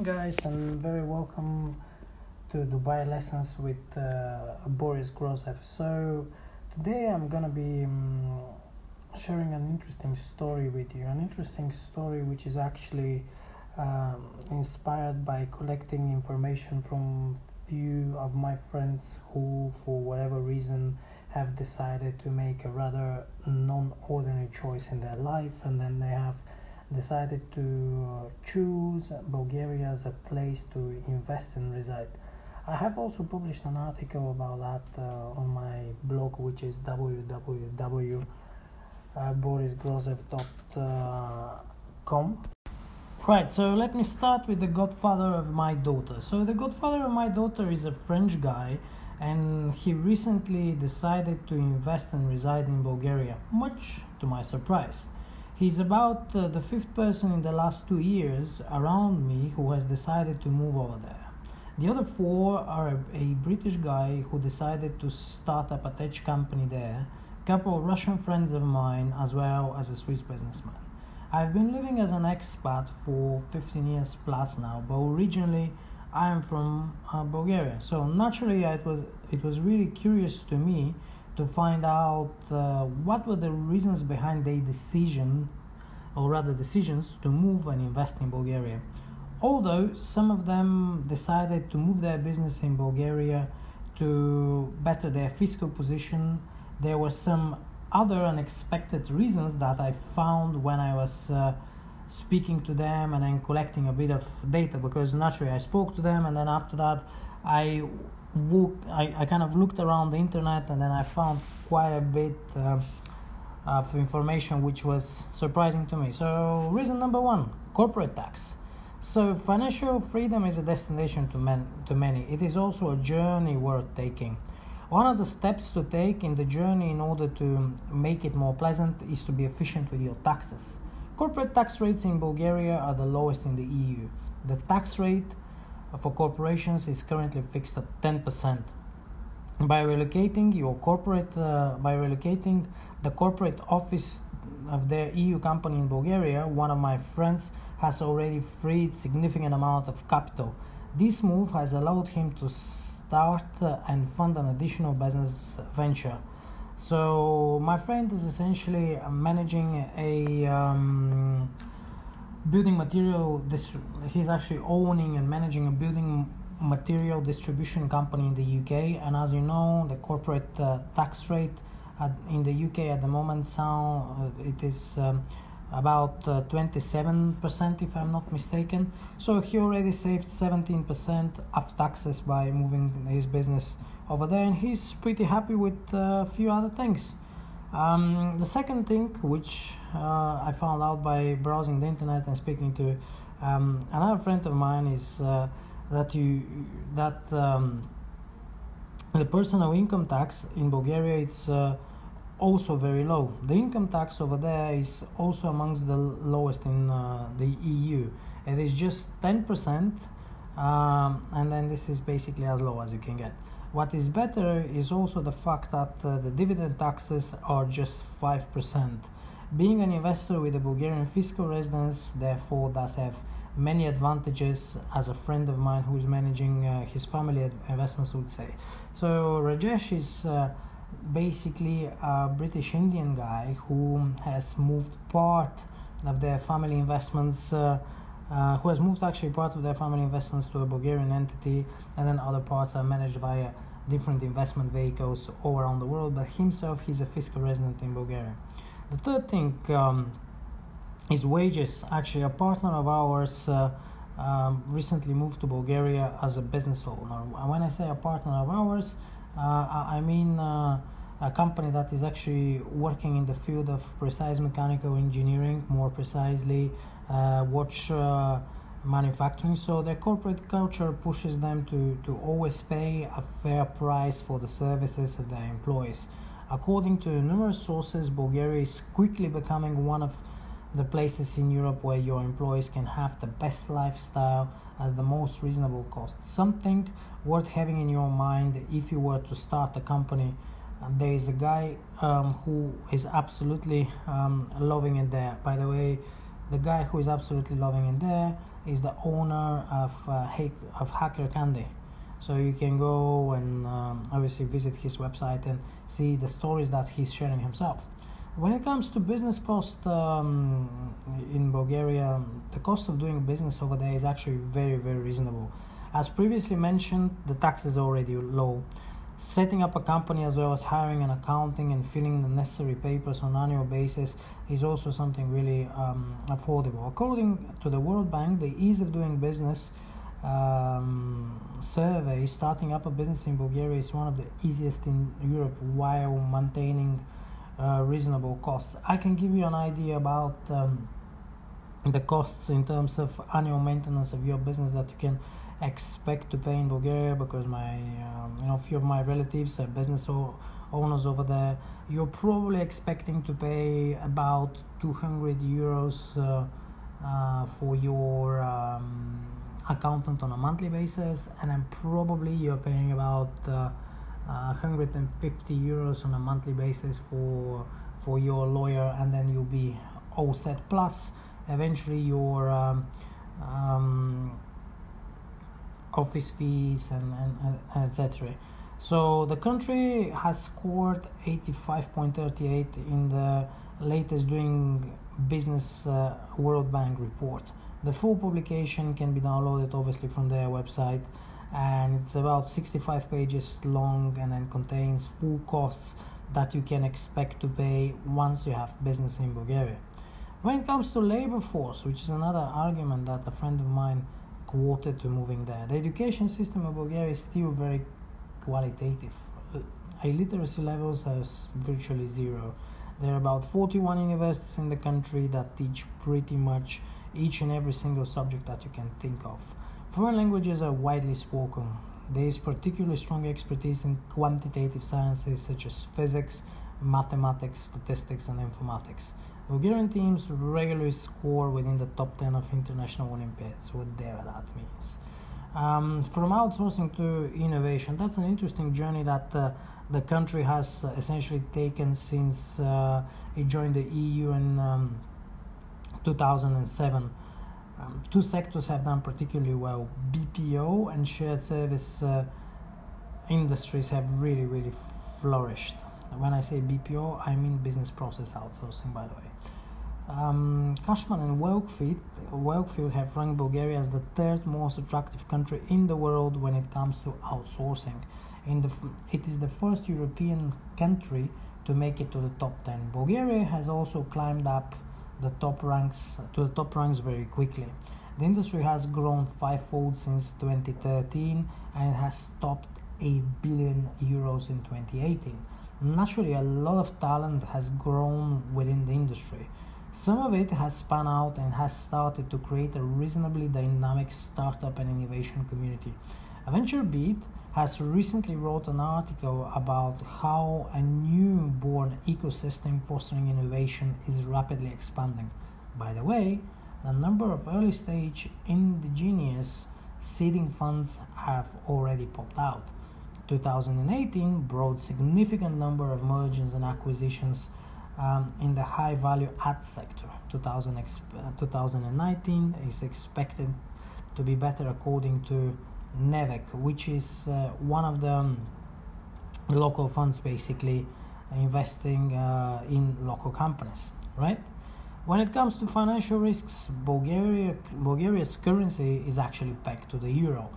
morning, guys, and very welcome to Dubai Lessons with uh, Boris Grozev. So, today I'm gonna be um, sharing an interesting story with you. An interesting story which is actually um, inspired by collecting information from few of my friends who, for whatever reason, have decided to make a rather non-ordinary choice in their life, and then they have decided to uh, choose Bulgaria as a place to invest and reside. I have also published an article about that uh, on my blog, which is www.borisgrozev.com. Right, so let me start with the godfather of my daughter. So, the godfather of my daughter is a French guy, and he recently decided to invest and reside in Bulgaria, much to my surprise. He's about uh, the fifth person in the last two years around me who has decided to move over there. The other four are a, a British guy who decided to start up a tech company there, a couple of Russian friends of mine, as well as a Swiss businessman. I've been living as an expat for 15 years plus now, but originally I am from uh, Bulgaria. So naturally, it was it was really curious to me to find out uh, what were the reasons behind their decision, or rather decisions, to move and invest in Bulgaria. Although some of them decided to move their business in Bulgaria to better their fiscal position, there were some other unexpected reasons that I found when I was uh, speaking to them and then collecting a bit of data because naturally I spoke to them and then after that I I, I kind of looked around the internet and then I found quite a bit uh, of information which was surprising to me. So, reason number one corporate tax. So, financial freedom is a destination to, men, to many, it is also a journey worth taking. One of the steps to take in the journey in order to make it more pleasant is to be efficient with your taxes. Corporate tax rates in Bulgaria are the lowest in the EU. The tax rate for corporations is currently fixed at 10%. By relocating your corporate, uh, by relocating the corporate office of their EU company in Bulgaria, one of my friends has already freed significant amount of capital. This move has allowed him to start uh, and fund an additional business venture. So my friend is essentially managing a um, building material this he's actually owning and managing a building material distribution company in the UK and as you know the corporate uh, tax rate at, in the UK at the moment sound uh, it is um, about uh, 27% if I'm not mistaken. So he already saved 17% of taxes by moving his business over there. And he's pretty happy with uh, a few other things um, the second thing, which uh, I found out by browsing the internet and speaking to um, another friend of mine, is uh, that you that um, the personal income tax in Bulgaria it's uh, also very low. The income tax over there is also amongst the lowest in uh, the EU. It is just ten percent, um, and then this is basically as low as you can get. What is better is also the fact that uh, the dividend taxes are just 5%. Being an investor with a Bulgarian fiscal residence, therefore, does have many advantages, as a friend of mine who is managing uh, his family investments would say. So, Rajesh is uh, basically a British Indian guy who has moved part of their family investments. Uh, who has moved actually part of their family investments to a Bulgarian entity, and then other parts are managed via different investment vehicles all around the world. But himself, he's a fiscal resident in Bulgaria. The third thing um, is wages. Actually, a partner of ours. Uh, um, recently moved to Bulgaria as a business owner. When I say a partner of ours, uh, I mean uh, a company that is actually working in the field of precise mechanical engineering, more precisely watch uh, manufacturing. So their corporate culture pushes them to, to always pay a fair price for the services of their employees. According to numerous sources, Bulgaria is quickly becoming one of the places in Europe where your employees can have the best lifestyle at the most reasonable cost. Something worth having in your mind if you were to start a company. there is a guy um, who is absolutely um, loving it there. By the way, the guy who is absolutely loving in there is the owner of uh, of Hacker Candy. So you can go and um, obviously visit his website and see the stories that he's sharing himself. When it comes to business cost um, in Bulgaria, the cost of doing business over there is actually very, very reasonable. As previously mentioned, the tax is already low. Setting up a company as well as hiring an accounting and filling the necessary papers on annual basis is also something really um, affordable. According to the World Bank, the ease of doing business um, survey, starting up a business in Bulgaria is one of the easiest in Europe while maintaining uh, reasonable costs. I can give you an idea about um, the costs in terms of annual maintenance of your business that you can expect to pay in Bulgaria because my um, you know few of my relatives are business owners over there. You're probably expecting to pay about 200 euros uh, uh, for your um, accountant on a monthly basis, and then probably you're paying about uh, 150 euros on a monthly basis for for your lawyer, and then you'll be all set. Plus, eventually your um, um, office fees and, and, and etc. So the country has scored 85.38 in the latest Doing Business uh, World Bank report. The full publication can be downloaded obviously from their website and it's about 65 pages long and then contains full costs that you can expect to pay once you have business in Bulgaria. When it comes to labor force, which is another argument that a friend of mine quoted to moving there. The education system of Bulgaria is still very qualitative. Uh, illiteracy levels are virtually zero. There are about 41 universities in the country that teach pretty much each and every single subject that you can think of. Foreign languages are widely spoken. There is particularly strong expertise in quantitative sciences such as physics, mathematics, statistics, and informatics. Bulgarian teams regularly score within the top 10 of international Olympiads, whatever that means. Um, from outsourcing to innovation, that's an interesting journey that uh, the country has uh, essentially taken since uh, it joined the EU in um, 2007. Um, two sectors have done particularly well BPO and shared service uh, industries have really, really flourished. When I say BPO, I mean business process outsourcing, by the way. Um, Cushman and Wakefield, Wakefield have ranked Bulgaria as the third most attractive country in the world when it comes to outsourcing. In the, it is the first European country to make it to the top 10. Bulgaria has also climbed up the top ranks to the top ranks very quickly. The industry has grown fivefold since 2013 and has topped a billion euros in 2018. Naturally, a lot of talent has grown within the industry. Some of it has spun out and has started to create a reasonably dynamic startup and innovation community. AdventureBeat has recently wrote an article about how a newborn ecosystem fostering innovation is rapidly expanding. By the way, a number of early stage indigenous seeding funds have already popped out. 2018 brought significant number of mergers and acquisitions um, in the high value ad sector. 2000 exp- 2019 is expected to be better according to NEVEQ, which is uh, one of the um, local funds basically investing uh, in local companies, right? When it comes to financial risks, Bulgaria, Bulgaria's currency is actually pegged to the euro,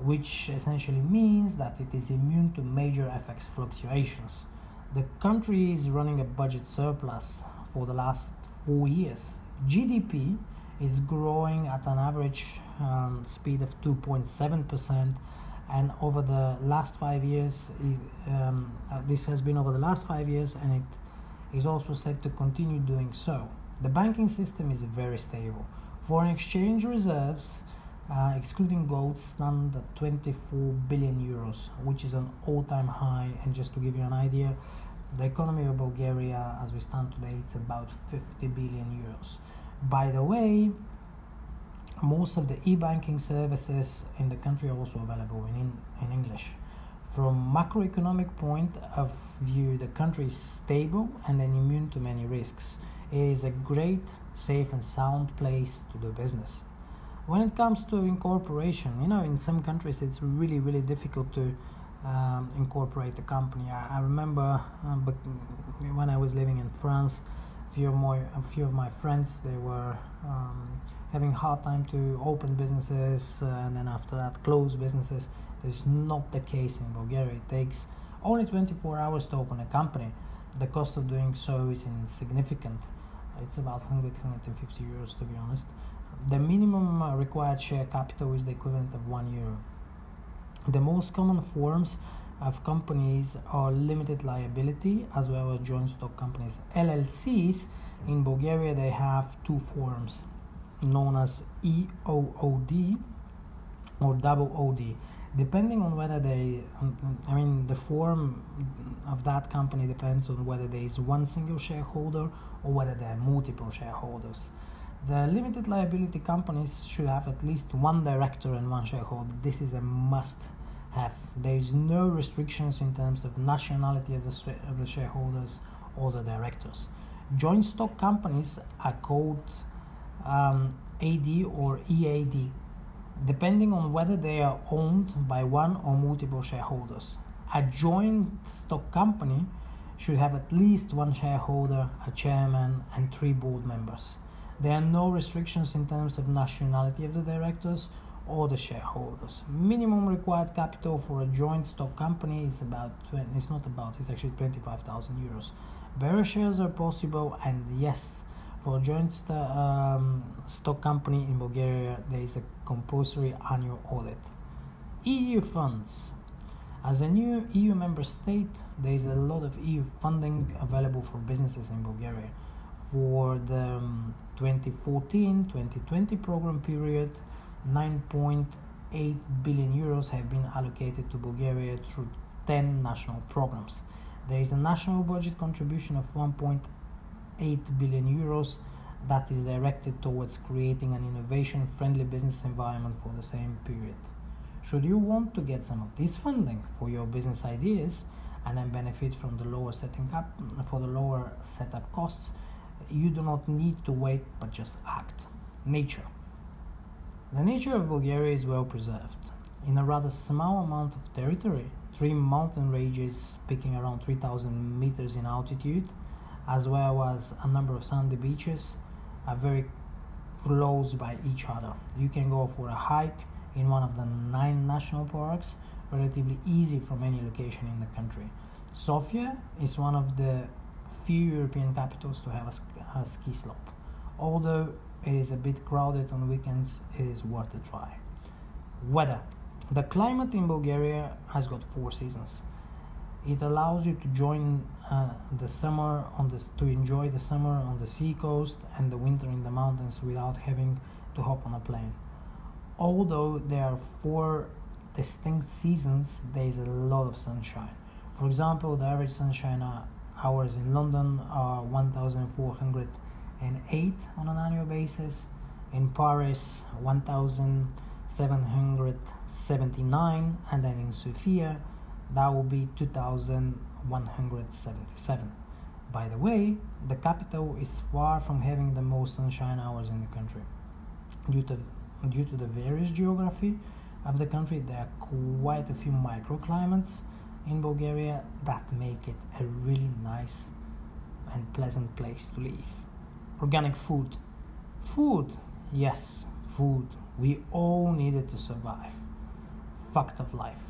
which essentially means that it is immune to major FX fluctuations. The country is running a budget surplus for the last four years. GDP is growing at an average um, speed of 2.7%, and over the last five years, um, uh, this has been over the last five years, and it is also set to continue doing so. The banking system is very stable. Foreign exchange reserves, uh, excluding gold, stand at 24 billion euros, which is an all-time high. And just to give you an idea, the economy of Bulgaria, as we stand today, it's about 50 billion euros. By the way, most of the e-banking services in the country are also available in, in English. From macroeconomic point of view, the country is stable and then immune to many risks. It is a great, safe and sound place to do business. When it comes to incorporation, you know, in some countries it's really, really difficult to um, incorporate a company. I, I remember uh, but when I was living in France, a few, more, a few of my friends, they were um, having hard time to open businesses uh, and then after that close businesses. Is not the case in Bulgaria. It takes only 24 hours to open a company. The cost of doing so is insignificant. It's about 100 150 euros to be honest. The minimum uh, required share capital is the equivalent of 1 euro. The most common forms of companies are limited liability as well as joint stock companies. LLCs in Bulgaria they have two forms known as EOOD or double OD depending on whether they i mean the form of that company depends on whether there is one single shareholder or whether there are multiple shareholders the limited liability companies should have at least one director and one shareholder this is a must have there is no restrictions in terms of nationality of the, of the shareholders or the directors joint stock companies are called um, ad or ead depending on whether they are owned by one or multiple shareholders. A joint stock company should have at least one shareholder, a chairman, and three board members. There are no restrictions in terms of nationality of the directors or the shareholders. Minimum required capital for a joint stock company is about 20, it's not about it's actually 25,000 euros. Bearer shares are possible and yes, for joint st- um, stock company in Bulgaria, there is a compulsory annual audit. EU funds. As a new EU member state, there is a lot of EU funding available for businesses in Bulgaria. For the um, 2014 2020 program period, 9.8 billion euros have been allocated to Bulgaria through 10 national programs. There is a national budget contribution of 1.8 billion euros that is directed towards creating an innovation friendly business environment for the same period. Should you want to get some of this funding for your business ideas and then benefit from the lower setting up for the lower setup costs, you do not need to wait but just act. Nature. The nature of Bulgaria is well preserved. In a rather small amount of territory, three mountain ranges peaking around 3000 meters in altitude as well as a number of sandy beaches are very close by each other. You can go for a hike in one of the nine national parks relatively easy from any location in the country. Sofia is one of the few European capitals to have a, a ski slope. Although it is a bit crowded on weekends, it is worth a try. Weather. The climate in Bulgaria has got four seasons it allows you to join uh, the summer on this to enjoy the summer on the sea coast and the winter in the mountains without having to hop on a plane although there are four distinct seasons there is a lot of sunshine for example the average sunshine hours in london are 1408 on an annual basis. In paris 1779 and then in sofia that will be 2177 by the way the capital is far from having the most sunshine hours in the country. Due to due to the various geography of the country there are quite a few microclimates in bulgaria that make it a really nice and pleasant place to live. Organic food. Food. Yes food. We all need it to survive. Fact of life.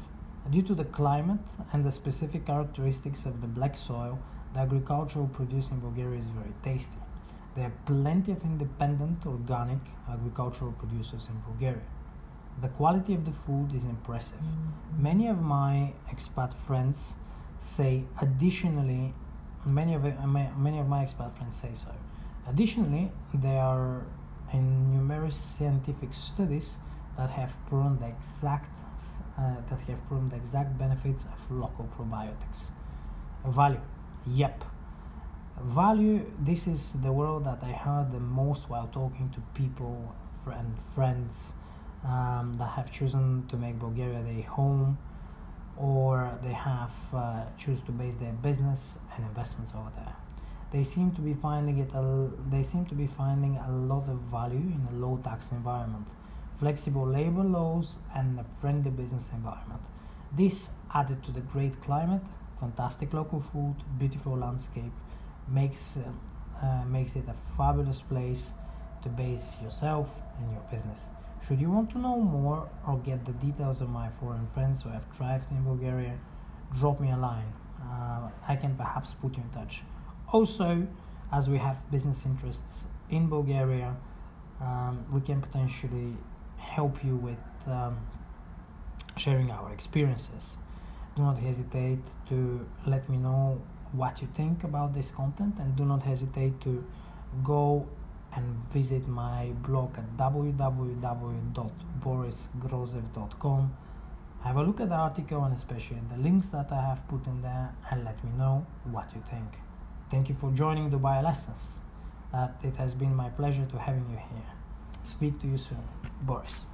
Due to the climate and the specific characteristics of the black soil, the agricultural produce in Bulgaria is very tasty. There are plenty of independent organic agricultural producers in Bulgaria. The quality of the food is impressive. Mm-hmm. Many of my expat friends say additionally many of many of my expat friends say so. Additionally, there are numerous scientific studies that have proven the exact uh, that have proven the exact benefits of local probiotics. Value, yep. Value, this is the word that I heard the most while talking to people and friends um, that have chosen to make Bulgaria their home or they have uh, choose to base their business and investments over there. They seem to be finding it. A, they seem to be finding a lot of value in a low tax environment flexible labor laws, and a friendly business environment. This, added to the great climate, fantastic local food, beautiful landscape, makes, uh, makes it a fabulous place to base yourself and your business. Should you want to know more or get the details of my foreign friends who have thrived in Bulgaria, drop me a line. Uh, I can perhaps put you in touch. Also, as we have business interests in Bulgaria, um, we can potentially help you with um, sharing our experiences. Do not hesitate to let me know what you think about this content and do not hesitate to go and visit my blog at www.borisgrozev.com. Have a look at the article and especially the links that I have put in there and let me know what you think. Thank you for joining Dubai Lessons. Uh, it has been my pleasure to having you here. Speak to you soon. Boris.